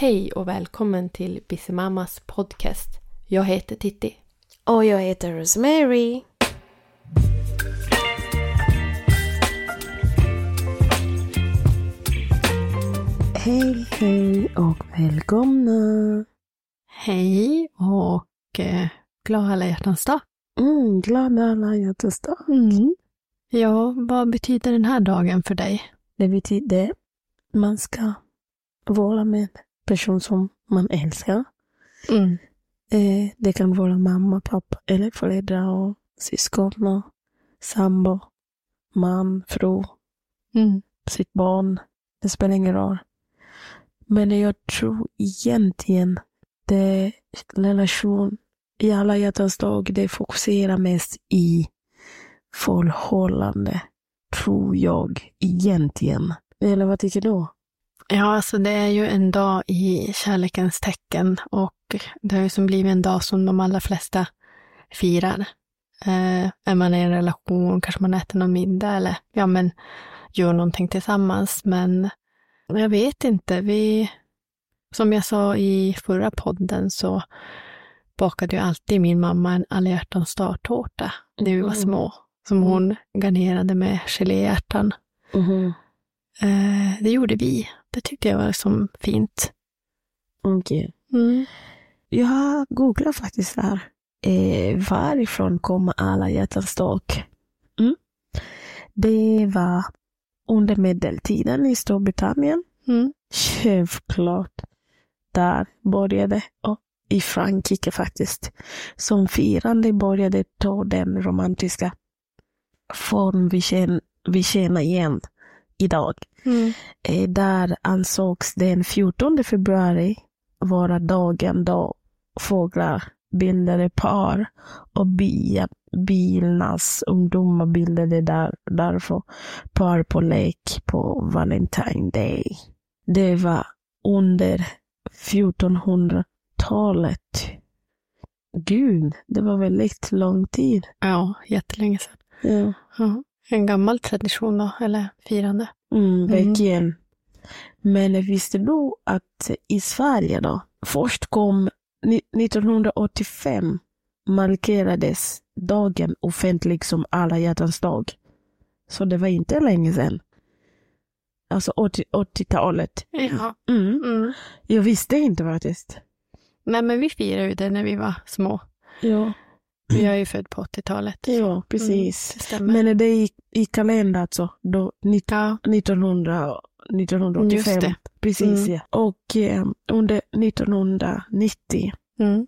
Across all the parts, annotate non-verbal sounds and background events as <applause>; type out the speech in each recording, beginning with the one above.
Hej och välkommen till Bissemammas podcast. Jag heter Titti. Och jag heter Rosemary. Hej, hej och välkomna. Hej och eh, glad alla hjärtans dag. Mm, glad alla hjärtans dag. Mm. Ja, vad betyder den här dagen för dig? Det betyder man ska vara med person som man älskar. Mm. Eh, det kan vara mamma, pappa eller föräldrar och syskon och sambo, man, fru, Mm. sitt barn. Det spelar ingen roll. Men jag tror egentligen det relation i alla hjärtans dag, det fokuserar mest i förhållande. Tror jag egentligen. Eller vad tycker du? Ja, alltså det är ju en dag i kärlekens tecken och det har ju som blivit en dag som de allra flesta firar. Eh, är man i en relation, kanske man äter någon middag eller ja, men gör någonting tillsammans. Men jag vet inte, vi, som jag sa i förra podden så bakade ju alltid min mamma en alla hjärtans dag-tårta när vi var Mm. små. Som hon garnerade med geléhjärtan. Mhm. Eh, det gjorde vi. Det tyckte jag var som fint. Okej. Mm. Jag har googlat faktiskt här. Eh, varifrån kommer alla hjärtans dag? Mm. Det var under medeltiden i Storbritannien. Mm. Självklart. Där började, och i Frankrike faktiskt, som firande började ta den romantiska form vi känner, vi känner igen idag. Mm. Eh, Där ansågs den 14 februari vara dagen då fåglar bildade par och bia, bilnas ungdomar bildade där, därför par på lek på Valentine Day. Det var under 1400-talet. Gud, det var väldigt lång tid. Ja, jättelänge sedan. Ja. Ja. En gammal tradition då, eller firande. Mm, verkligen. Men visste du att i Sverige då, först kom ni- 1985 markerades dagen offentlig som alla hjärtans dag. Så det var inte länge sedan. Alltså 80 80-talet. Ja. Mm. Mm. Jag visste inte faktiskt. Nej, men vi firade ju det när vi var små. Ja, Jag är ju född på 80-talet. ja precis. Det stämmer. Men det är i, i kalendern alltså, då, ja, 1900, 1985. Just det. Precis, Mm. ja. Och eh, under 1990 mm.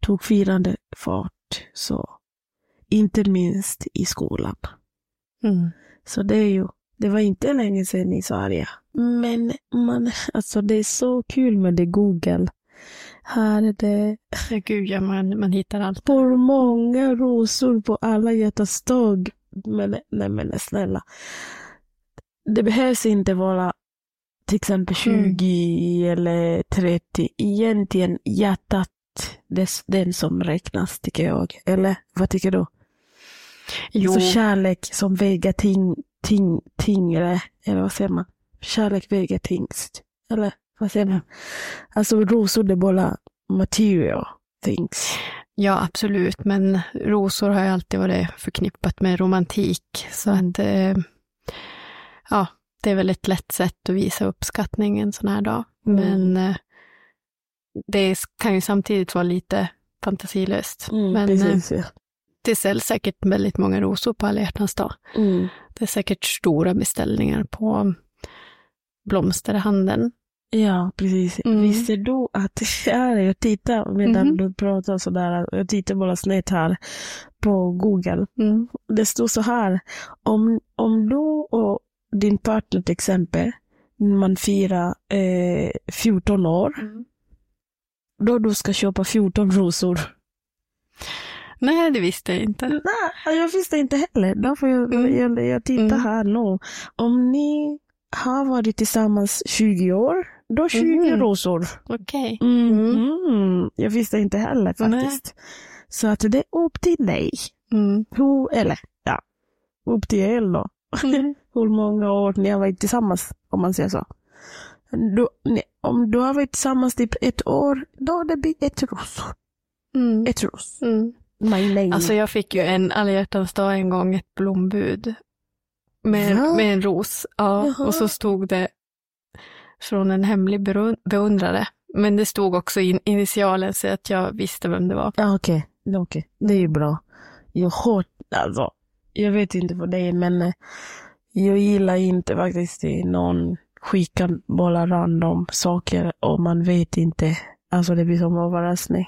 tog firande fart. Så inte minst i skolan. Mm. Så det är ju, det var inte länge sedan i Sverige. Men man, alltså det är så kul med det Google. Här är det <laughs> gud, ja, man, man hittar allt. för många rosor på alla hjärtans dag. Men nej men snälla. Det behövs inte vara till exempel 20 eller 30. Egentligen hjärtat, det är den som räknas tycker jag. Eller vad tycker du? Jo, Så kärlek som väger ting, ting, tyngre, eller vad säger man? Kärlek väger tyngst. Eller vad säger man? Alltså rosor det är bara material things. ja, absolut. Men rosor har ju alltid varit förknippat med romantik. Så att, eh, ja, det är väl ett lätt sätt att visa uppskattning en sån här dag. Mm. Men eh, det kan ju samtidigt vara lite fantasilöst. Men eh, precis, ja. det säljs säkert väldigt många rosor på alla hjärtans dag. Mm. Det är säkert stora beställningar på blomsterhandeln. Ja, precis. Mm. Visste du att, <laughs> här, jag tittar medan Mhm. du pratar sådär, jag tittar bara snett här på Google. Mm. Det står så här, om, om du och din partner till exempel, man firar eh, 14 år, då du ska köpa 14 rosor. Nej, det visste jag inte. Nej, jag visste inte heller. Därför jag, Mm. jag, jag tittar Mm. här nu. Om ni har varit tillsammans 20 år, då 20 Mm. rosor. Okej. Mm. Mm. Mm. Jag visste inte heller faktiskt. Så att det är upp till dig. Mm. Hur, eller ja, upp till er då. Mm. <laughs> Hur många år ni har varit tillsammans, om man säger så. Du, nej, om du har varit tillsammans typ ett år, då det blir ett ros. Mm. Ett ros. Mm. My name. Alltså jag fick ju en alla hjärtans dag en gång ett blombud. Med, Va? med en ros. Ja, Jaha. och så stod det från en hemlig beund- beundrare. Men det stod också in initialen så att jag visste vem det var. Ja, okej. Det är okej. Det är ju bra. Jag har, alltså, jag vet inte för dig, men eh, jag gillar inte faktiskt det någon skickar bara random saker och man vet inte. Alltså det blir som överraskning.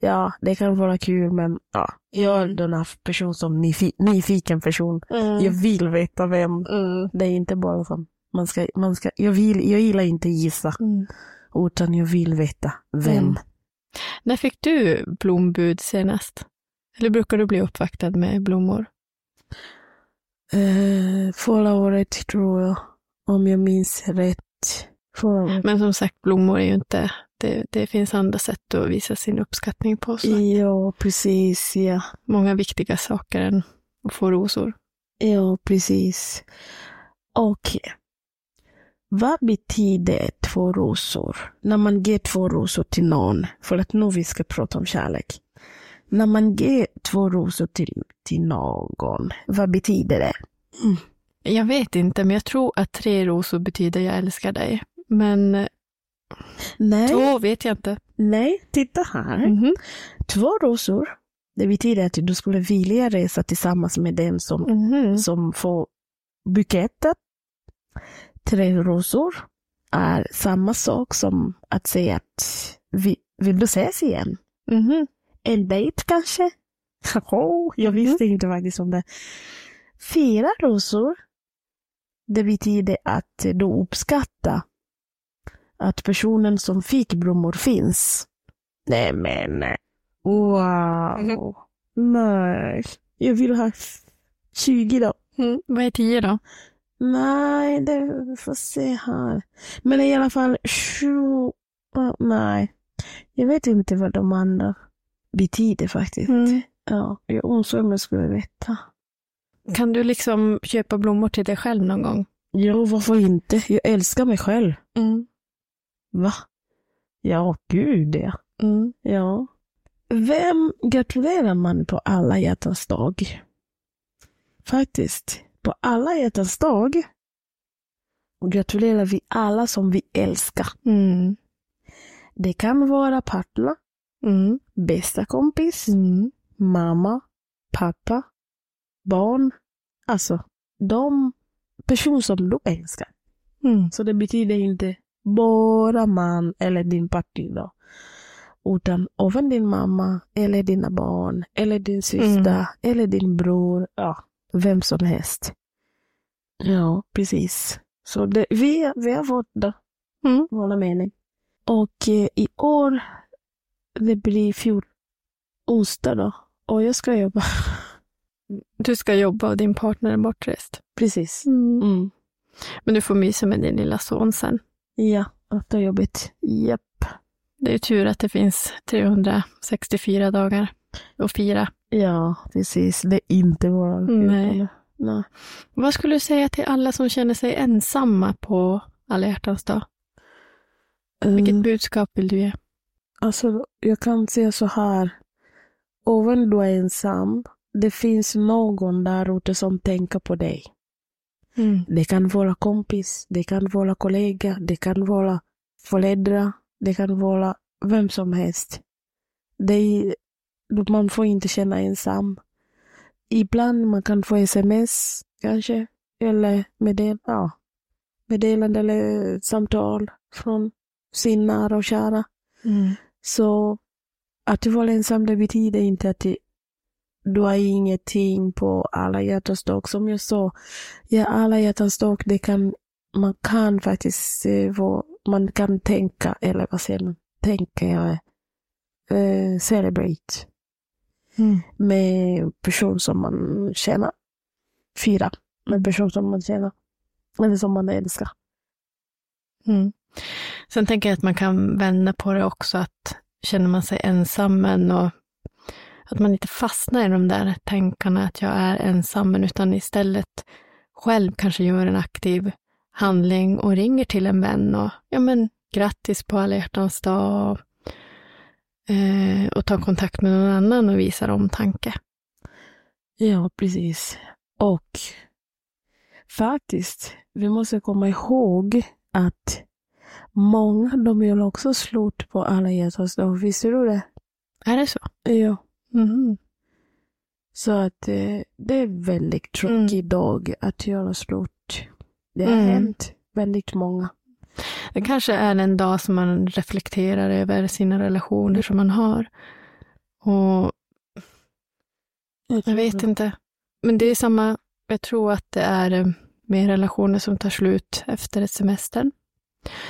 Ja, det kan vara kul, men ja, jag är den person som nyfi- nyfiken person. Jag vill veta vem. Mm. Det är inte bara som man ska, man ska, jag, vill, jag gillar inte gissa, Mm. utan jag vill veta vem. Mm. När fick du blombud senast? Eller brukar du bli uppvaktad med blommor? Eh, förra året tror jag, om jag minns rätt. Men som sagt, blommor är ju inte, det, det finns andra sätt att visa sin uppskattning på. Så Ja, precis. Ja. Många viktiga saker än att få rosor. ja, precis. Okej. Vad betyder två rosor? När man ger två rosor till någon, för att nu vi ska prata om kärlek. När man ger två rosor till, till någon, vad betyder det? Jag vet inte, men jag tror att tre rosor betyder jag älskar dig. Men Nej, två vet jag inte. nej, titta här. Mhm. Två rosor, det betyder att du skulle vilja resa tillsammans med den som, Mhm. som får buketten. Tre rosor är samma sak som att säga att vi, vill du ses igen? Mhm. En dejt kanske? <laughs> Oh, jag visste inte faktiskt om det. Fyra rosor, det betyder att du uppskattar att personen som fick blommor finns. Nej men, wow. Mhm. <laughs> Nej, jag vill ha 20 då. Mm. Vad är tio då? Nej, det får se här. Men i alla fall sju... nej, jag vet inte vad de andra betyder faktiskt. Mm. Ja, jag önskar om jag skulle veta. Kan du liksom köpa blommor till dig själv någon gång? Jo, varför inte? Jag älskar mig själv. Mm. Va? Ja, gud ja. Mm. Ja. Vem gratulerar man på alla hjärtans dag? Faktiskt, på alla hjärtans dag gratulerar vi alla som vi älskar. Mm. Det kan vara partner, Mm. bästa kompis, Mm. mamma, pappa, barn. Alltså, de personer som du älskar. Mm. Så det betyder inte bara man eller din partner. Utan även din mamma, eller dina barn, eller din syster, eller din bror. Ja, vem som helst. Ja, precis. Så det, vi, vi har fått det, Mm. vår mening. Och eh, i år, det blir fjol, onsdag då. Och jag ska jobba. <laughs> Du ska jobba och din partner är bortrest. Precis. Mm. Mm. Men du får mysa med din lilla son sen. Ja, efter jobbet. Japp. Det är tur att det finns 364 dagar att fira. Ja, precis. Det är inte våra Nej. Nej. Vad skulle du säga till alla som känner sig ensamma på alla hjärtans dag? Vilket Mm, budskap vill du ge? alltså, jag kan säga så här. Även du är ensam, det finns någon där ute som tänker på dig. Mm. Det kan vara kompis, det kan vara kollega, det kan vara föräldrar, det kan vara vem som helst. Det är, man får inte känna ensam. Ibland man kan få sms kanske, eller medel, ja, meddelande eller samtal från sin nära och kära. Mm. Så att vara ensam det betyder inte att det, du har ingenting på alla hjärtans dag. Som jag sa, ja, alla hjärtans dag, det kan, man kan faktiskt, eh, vara, man kan tänka, eller vad säger man, tänka, ja, eh, celebrate Mm. med person som man känner. Fira med person som man känner. Eller som man älskar. Mm. Sen tänker jag att man kan vända på det också, att känner man sig ensam och att man inte fastnar i de där tankarna att jag är ensam, utan istället själv kanske gör en aktiv handling och ringer till en vän och ja men grattis på alla hjärtans dag eh, och tar kontakt med någon annan och visar omtanke. Ja, precis. Och faktiskt, vi måste komma ihåg att många, de gör också slut på alla hjärtans dag. Visste du det? Är det så? Ja. Mhm. Så att eh, det är väldigt tråkig dag att göra slut. Det har Mm. hänt väldigt många. Det kanske är en dag som man reflekterar över sina relationer som man har. Och jag vet inte. Men det är samma, jag tror att det är eh, med relationer som tar slut efter semestern.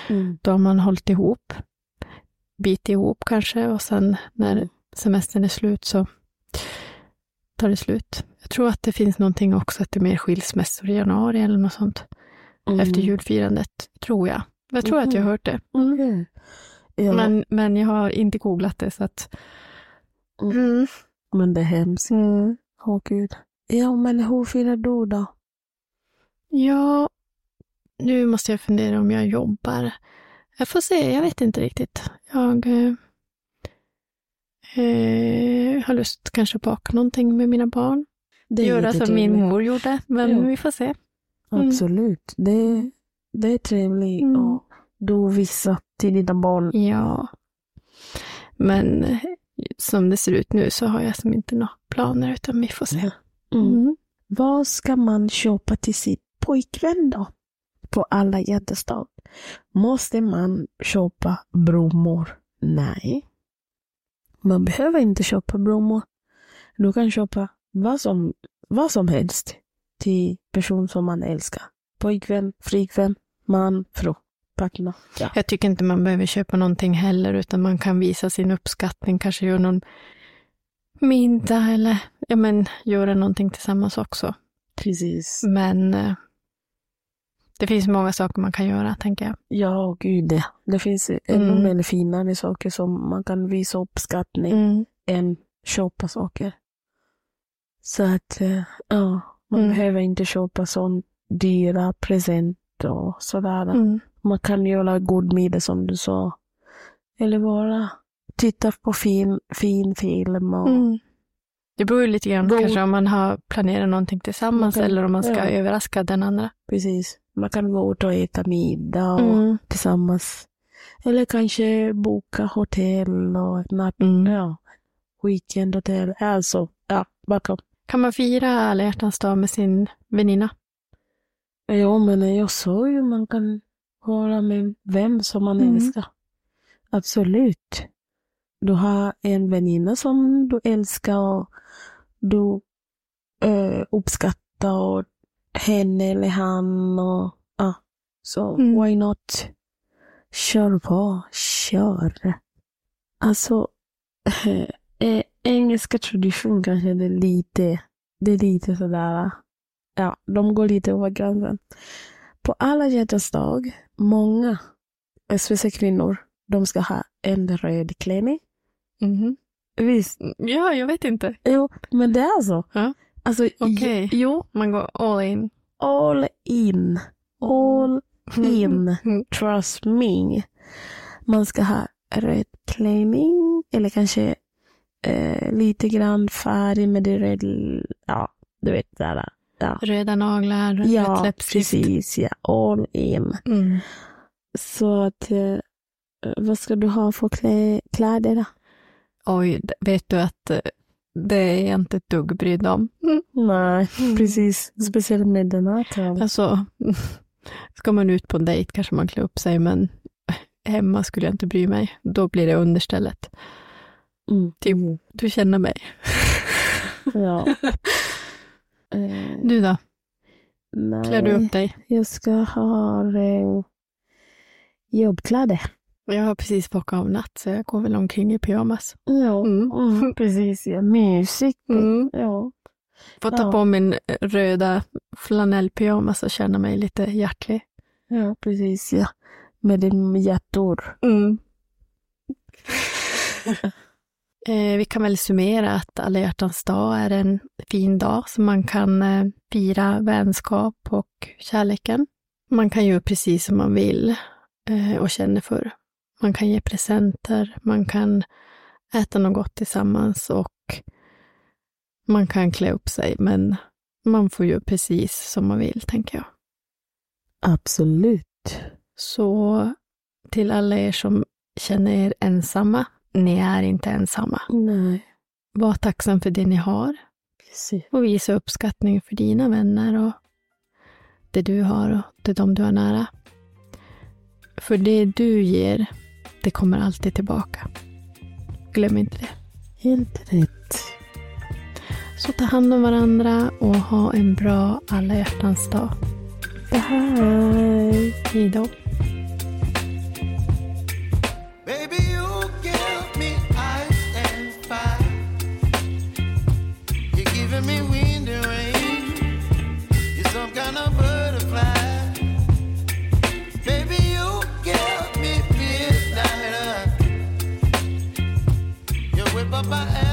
Mm. Då har man hållit ihop, bitit ihop kanske och sen när Mm. semestern är slut så tar det slut. Jag tror att det finns någonting också att det är mer skilsmässor i januari eller något sånt. Mm. Efter julfirandet, tror jag. Jag tror att jag har hört det. Mm. Ja, men, Men, men jag har inte googlat det så att... Mm. det är hemskt. Mm. Åh gud. Ja, men hur firar du då? Ja, nu måste jag fundera om jag jobbar. Jag får se, jag vet inte riktigt. Jag eh, eh, har lust kanske att baka någonting med mina barn. Det är Göra som min mor gjorde, men Ja. vi får se. Mm. Absolut. Det, det är trevligt. Mm. Och du visar till dina barn. Ja. Men som det ser ut nu så har jag som inte några planer, utan vi får se. Mm. Mm. Vad ska man köpa till sin pojkvän då? På alla hjärtans dag. Måste man köpa blommor? Nej. Man behöver inte köpa blommor. Du kan köpa vad som, vad som helst till person som man älskar. Pojkvän, flickvän, man, partner. Ja. Jag tycker inte man behöver köpa någonting heller, utan man kan visa sin uppskattning, kanske göra någon middag eller ja, men, göra någonting tillsammans också. Precis. Men eh, det finns många saker man kan göra, tänker jag. Ja, gud det. Det finns ännu Mm. mer finare saker som man kan visa uppskattning Mm. än köpa saker. Så att, eh, ja, man Mm. behöver inte köpa sån dyra och sådär. Mm. Man kan göra god middag som du sa. Eller bara titta på fin, fin film och Mm. Det beror ju lite grann God- kanske om man har planerat någonting tillsammans Man kan- eller om man ska ja. överraska den andra. precis. Man kan gå ut och äta middag och Mm. tillsammans. Eller kanske boka hotell och ett natt, Mm. ja, weekendhotell. Alltså, ja, bakom. Kan man fira alla hjärtans dag med sin väninna? Ja, men jag sa ju man kan vara med vem som man Mm. älskar. Absolut. Du har en väninna som du älskar och du eh, uppskattar henne eller han och ja, så Mm. why not? Kör på, kör. Alltså, <laughs> eh, engelska tradition kanske det är lite, det är lite sådär, ja, de går lite över gränsen. På alla hjärtans dag, många, speciellt kvinnor, de ska ha en röd klänning. Mhm. Visst? Ja, jag vet inte. Jo, men det är så. Ja. Alltså, Okej. jo, Man går all in. all in. All in. <laughs> Mm. Trust me. Man ska ha röd klänning eller kanske eh, lite grann färg med det röd, ja, du vet där. Ja, Röda naglar, rött ja läppstift. precis. Ja, all in. Mm. Så att, eh, vad ska du ha för klä, kläder då? Oj, vet du att eh, det är jag inte ett dugg brydd om. <laughs> Nej, precis. Speciellt med den här tiden. Alltså, <laughs> ska man ut på en dejt kanske man klär upp sig, men hemma skulle jag inte bry mig. Då blir det understället. Mm. Typ. Du känner mig. Ja. <laughs> Eh, Du då? nej, Klär du upp dig? jag ska ha eh, jobbkläder. Jag har precis bockat av natt, så jag går väl omkring i pyjamas. Ja, Mm. mm, <laughs> precis. Ja. Mysigt. Mm. Ja. Får ta Ja. på min röda flanellpyjamas och känna mig lite hjärtlig. ja, precis. Ja. Med din hjärtor. <laughs> Eh, vi kan väl summera att alla hjärtans dag är en fin dag som man kan eh, fira vänskap och kärleken Man kan göra precis som man vill eh, och känner för. Man kan ge presenter, man kan äta något gott tillsammans och man kan klä upp sig, men man får göra precis som man vill, tänker jag. Absolut. Så till alla er som känner er ensamma, ni är inte ensamma. Nej, Var tacksam för det ni har precis. och visa uppskattning för dina vänner och det du har och det de du har nära. För det du ger, det kommer alltid tillbaka. Glöm inte det. Helt rätt. Så ta hand om varandra och ha en bra alla hjärtans dag. Bye. Hej då. up I am.